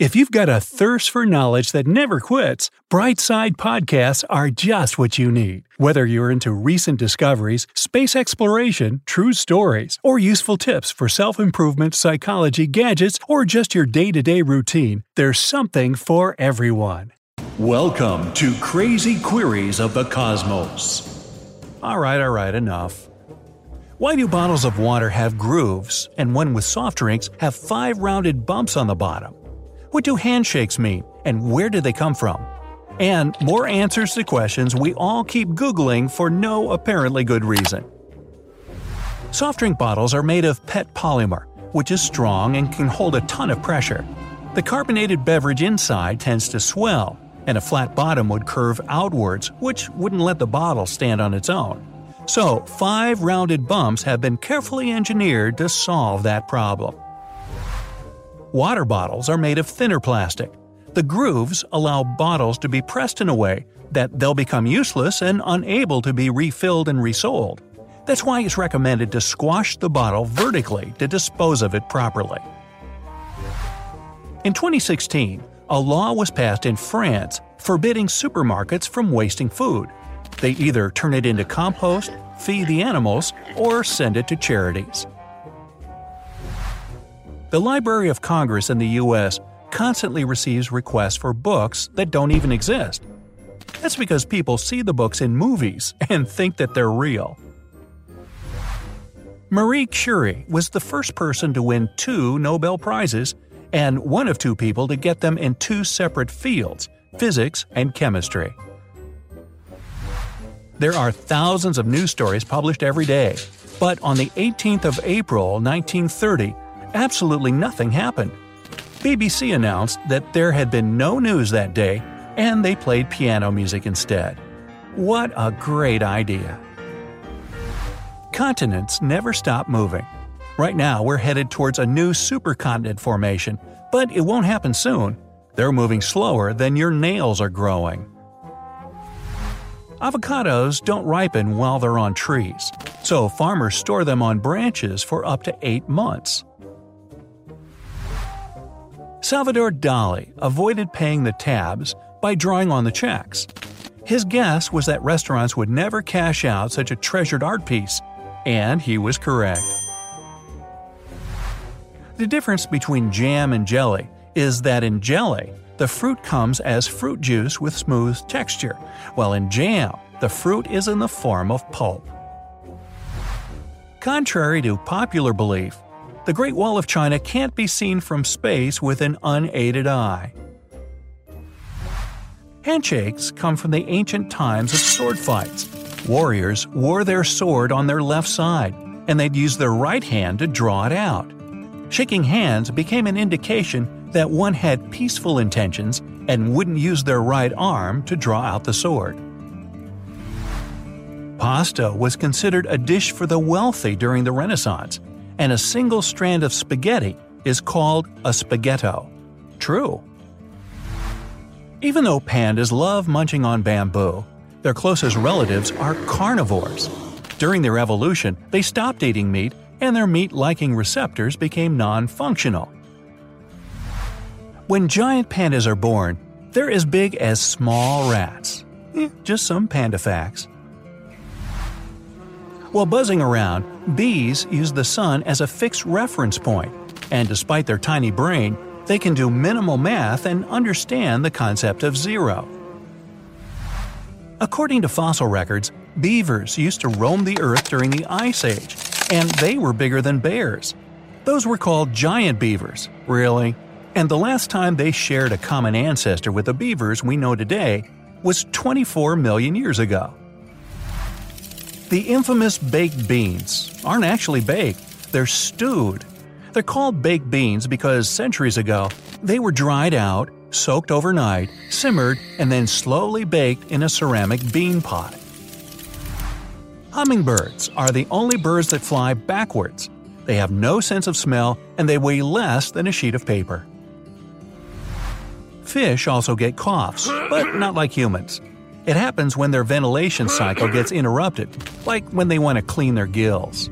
If you've got a thirst for knowledge that never quits, Brightside Podcasts are just what you need. Whether you're into recent discoveries, space exploration, true stories, or useful tips for self improvement, psychology, gadgets, or just your day to day routine, there's something for everyone. Welcome to Crazy Queries of the Cosmos. All right, all right, enough. Why do bottles of water have grooves and one with soft drinks have five rounded bumps on the bottom? What do handshakes mean, and where did they come from? And more answers to questions we all keep Googling for no apparently good reason. Soft drink bottles are made of PET polymer, which is strong and can hold a ton of pressure. The carbonated beverage inside tends to swell, and a flat bottom would curve outwards, which wouldn't let the bottle stand on its own. So, five rounded bumps have been carefully engineered to solve that problem. Water bottles are made of thinner plastic. The grooves allow bottles to be pressed in a way that they'll become useless and unable to be refilled and resold. That's why it's recommended to squash the bottle vertically to dispose of it properly. In 2016, a law was passed in France forbidding supermarkets from wasting food. They either turn it into compost, feed the animals, or send it to charities. The Library of Congress in the U.S. constantly receives requests for books that don't even exist. That's because people see the books in movies and think that they're real. Marie Curie was the first person to win two Nobel Prizes and one of two people to get them in two separate fields physics and chemistry. There are thousands of news stories published every day, but on the 18th of April 1930, absolutely nothing happened. BBC announced that there had been no news that day, and they played piano music instead. What a great idea! Continents never stop moving. Right now, we're headed towards a new supercontinent formation, but it won't happen soon. They're moving slower than your nails are growing. Avocados don't ripen while they're on trees, so farmers store them on branches for up to 8 months. Salvador Dali avoided paying the tabs by drawing on the checks. His guess was that restaurants would never cash out such a treasured art piece, and he was correct. The difference between jam and jelly is that in jelly, the fruit comes as fruit juice with smooth texture, while in jam, the fruit is in the form of pulp. Contrary to popular belief, the Great Wall of China can't be seen from space with an unaided eye. Handshakes come from the ancient times of sword fights. Warriors wore their sword on their left side, and they'd use their right hand to draw it out. Shaking hands became an indication that one had peaceful intentions and wouldn't use their right arm to draw out the sword. Pasta was considered a dish for the wealthy during the Renaissance, and a single strand of spaghetti is called a spaghetto. True. Even though pandas love munching on bamboo, their closest relatives are carnivores. During their evolution, they stopped eating meat and their meat liking receptors became non functional. When giant pandas are born, they're as big as small rats. Eh, just some panda facts. While buzzing around, bees use the sun as a fixed reference point, and despite their tiny brain, they can do minimal math and understand the concept of zero. According to fossil records, beavers used to roam the earth during the Ice Age, and they were bigger than bears. Those were called giant beavers, really. And the last time they shared a common ancestor with the beavers we know today was 24 million years ago. The infamous baked beans aren't actually baked, they're stewed. They're called baked beans because centuries ago, they were dried out, soaked overnight, simmered, and then slowly baked in a ceramic bean pot. Hummingbirds are the only birds that fly backwards. They have no sense of smell and they weigh less than a sheet of paper. Fish also get coughs, but not like humans. It happens when their ventilation cycle gets interrupted, like when they want to clean their gills.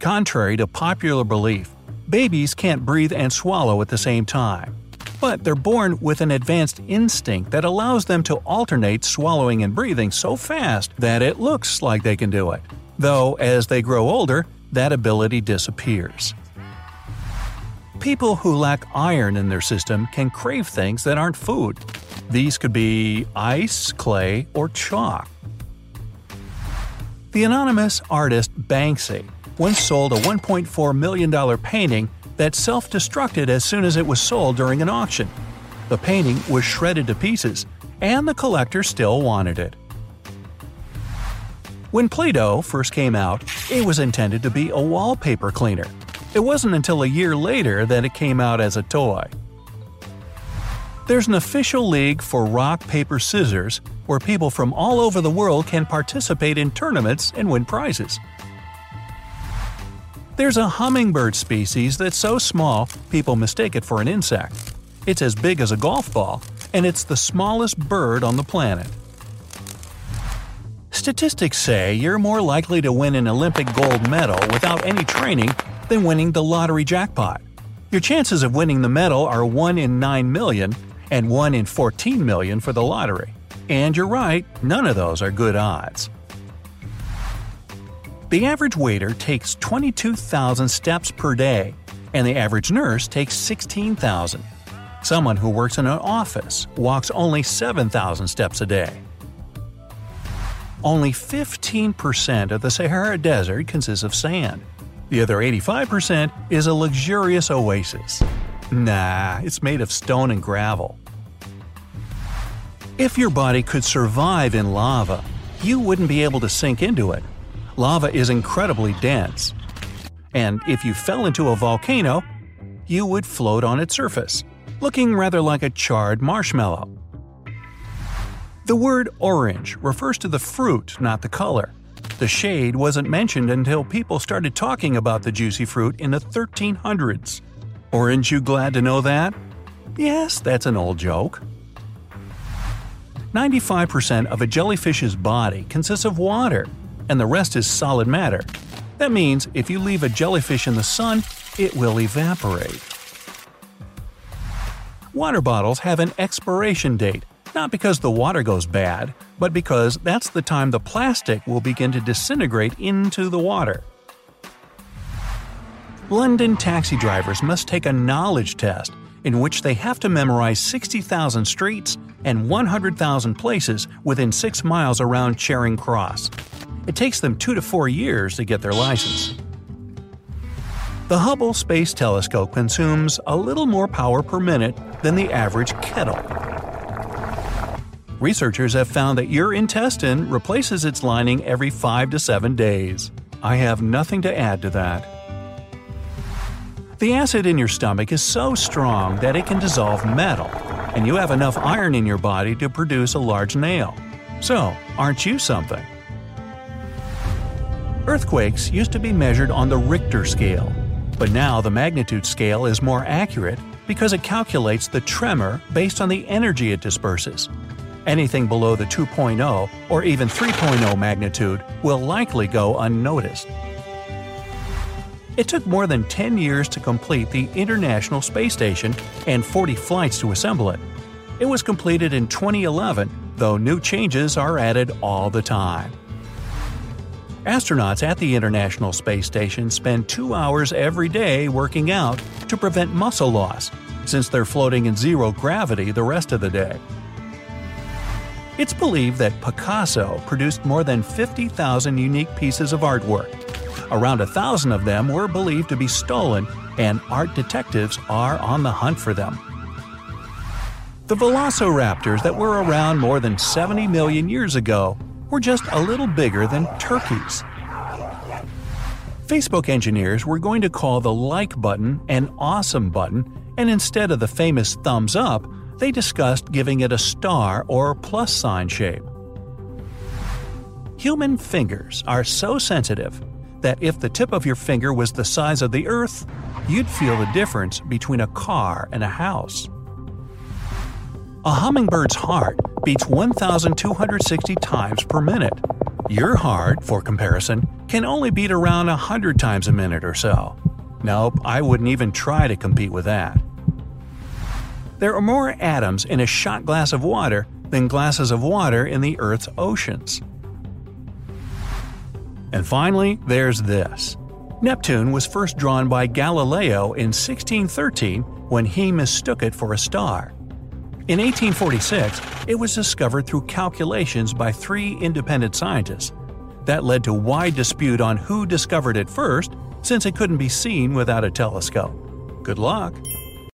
Contrary to popular belief, babies can't breathe and swallow at the same time. But they're born with an advanced instinct that allows them to alternate swallowing and breathing so fast that it looks like they can do it. Though, as they grow older, that ability disappears. People who lack iron in their system can crave things that aren't food. These could be ice, clay, or chalk. The anonymous artist Banksy once sold a $1.4 million painting that self destructed as soon as it was sold during an auction. The painting was shredded to pieces, and the collector still wanted it. When Play Doh first came out, it was intended to be a wallpaper cleaner. It wasn't until a year later that it came out as a toy. There's an official league for rock, paper, scissors where people from all over the world can participate in tournaments and win prizes. There's a hummingbird species that's so small people mistake it for an insect. It's as big as a golf ball, and it's the smallest bird on the planet. Statistics say you're more likely to win an Olympic gold medal without any training than winning the lottery jackpot. Your chances of winning the medal are 1 in 9 million and 1 in 14 million for the lottery. And you're right, none of those are good odds. The average waiter takes 22,000 steps per day, and the average nurse takes 16,000. Someone who works in an office walks only 7,000 steps a day. Only 15% of the Sahara Desert consists of sand. The other 85% is a luxurious oasis. Nah, it's made of stone and gravel. If your body could survive in lava, you wouldn't be able to sink into it lava is incredibly dense. And if you fell into a volcano, you would float on its surface, looking rather like a charred marshmallow. The word orange refers to the fruit, not the color. The shade wasn't mentioned until people started talking about the juicy fruit in the 1300s. Orange you glad to know that? Yes, that's an old joke. 95% of a jellyfish's body consists of water, and the rest is solid matter. That means if you leave a jellyfish in the sun, it will evaporate. Water bottles have an expiration date, not because the water goes bad, but because that's the time the plastic will begin to disintegrate into the water. London taxi drivers must take a knowledge test in which they have to memorize 60,000 streets and 100,000 places within 6 miles around Charing Cross. It takes them two to four years to get their license. The Hubble Space Telescope consumes a little more power per minute than the average kettle. Researchers have found that your intestine replaces its lining every 5 to 7 days. I have nothing to add to that. The acid in your stomach is so strong that it can dissolve metal, and you have enough iron in your body to produce a large nail. So, aren't you something? Earthquakes used to be measured on the Richter scale, but now the magnitude scale is more accurate because it calculates the tremor based on the energy it disperses. Anything below the 2.0 or even 3.0 magnitude will likely go unnoticed. It took more than 10 years to complete the International Space Station and 40 flights to assemble it. It was completed in 2011, though new changes are added all the time. Astronauts at the International Space Station spend two hours every day working out to prevent muscle loss, since they're floating in zero gravity the rest of the day. It's believed that Picasso produced more than 50,000 unique pieces of artwork. Around a thousand of them were believed to be stolen, and art detectives are on the hunt for them. The velociraptors that were around more than 70 million years ago were just a little bigger than turkeys. Facebook engineers were going to call the like button an awesome button, and instead of the famous thumbs up, they discussed giving it a star or plus sign shape. Human fingers are so sensitive that if the tip of your finger was the size of the Earth, you'd feel the difference between a car and a house. A hummingbird's heart beats 1,260 times per minute. Your heart, for comparison, can only beat around 100 times a minute or so. Nope, I wouldn't even try to compete with that. There are more atoms in a shot glass of water than glasses of water in the Earth's oceans. And finally, there's this. Neptune was first drawn by Galileo in 1613 when he mistook it for a star. In 1846, it was discovered through calculations by three independent scientists. That led to wide dispute on who discovered it first, since it couldn't be seen without a telescope. Good luck!